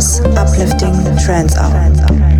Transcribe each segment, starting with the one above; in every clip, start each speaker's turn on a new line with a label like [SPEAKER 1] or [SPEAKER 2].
[SPEAKER 1] Kuno's uplifting trance hour.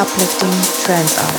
[SPEAKER 1] Uplifting trance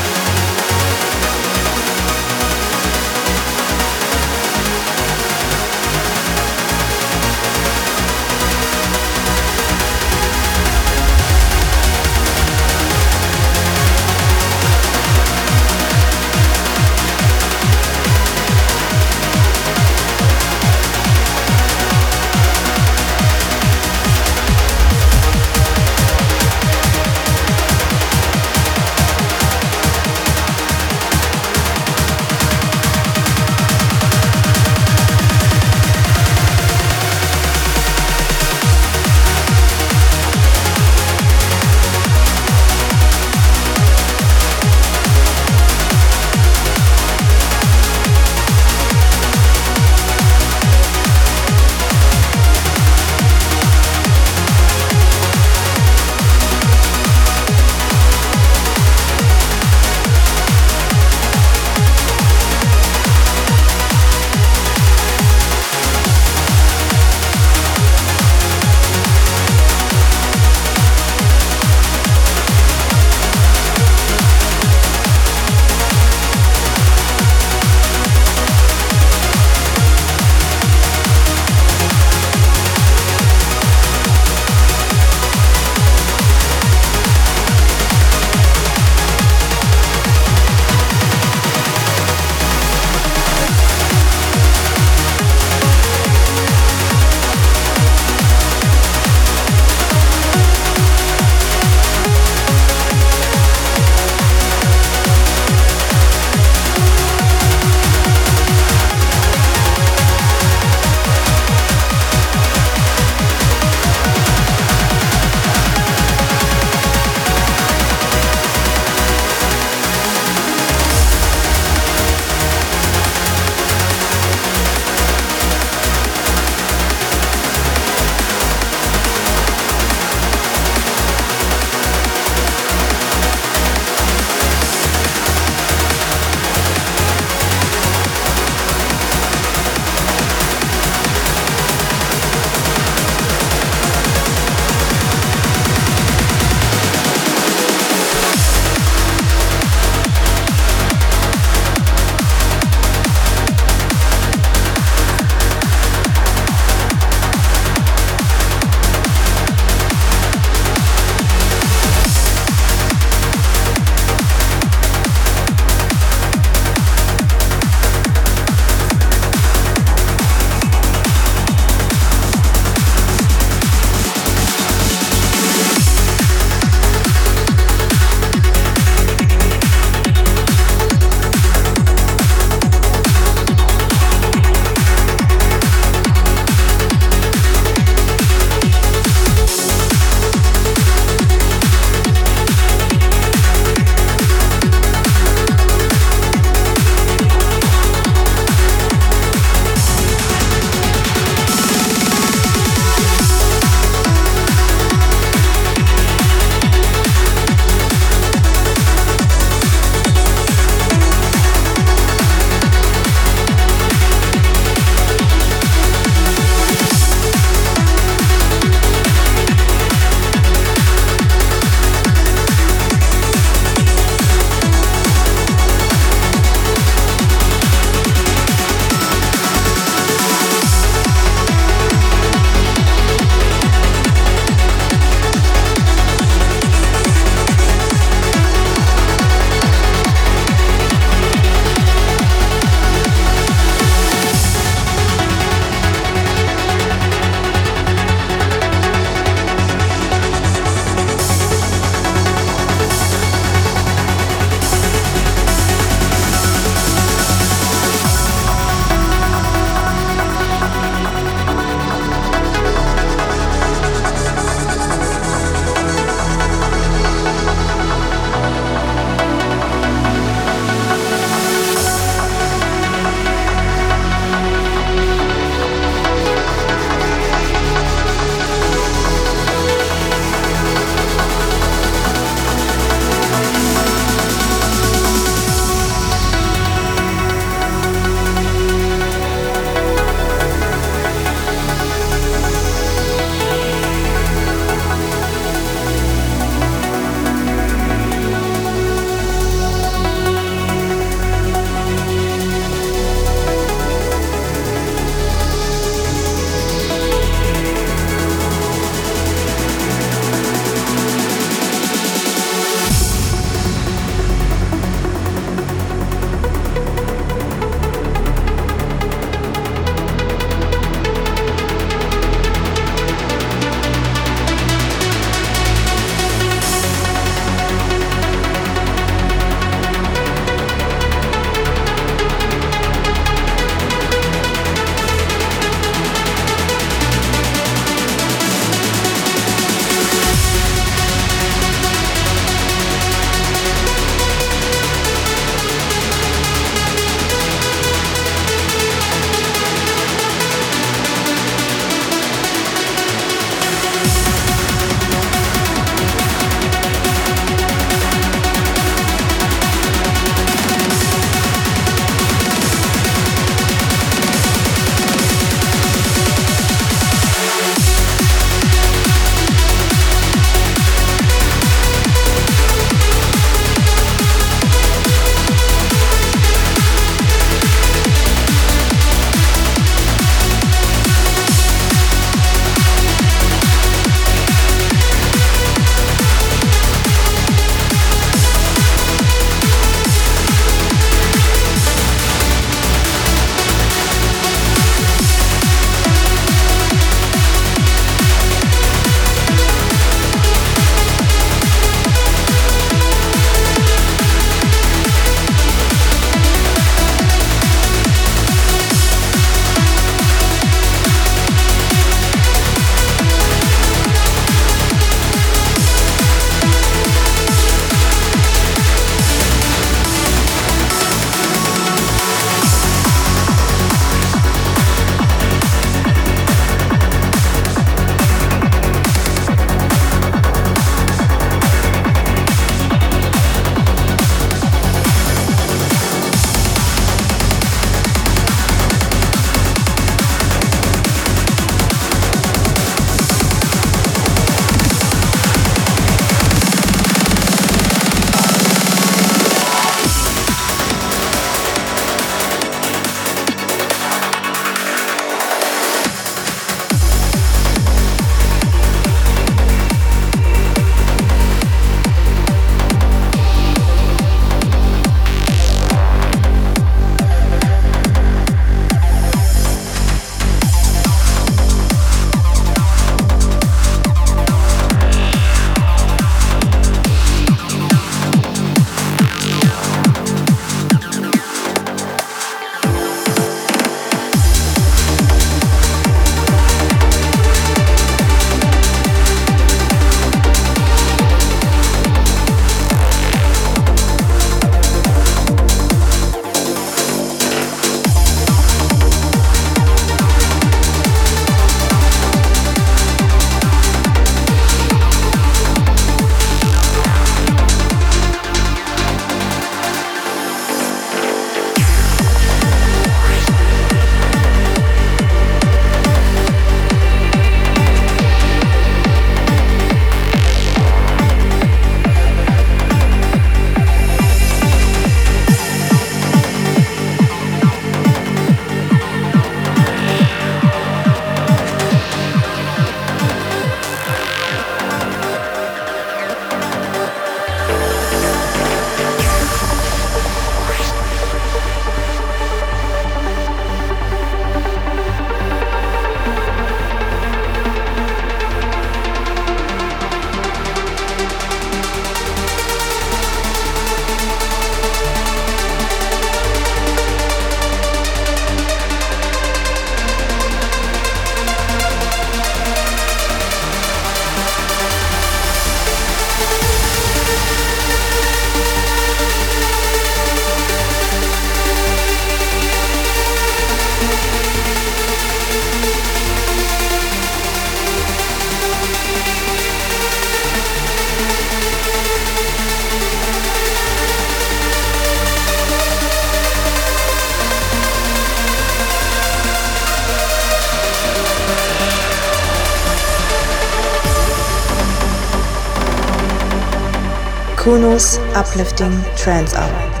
[SPEAKER 1] Uplifting Trance Hour.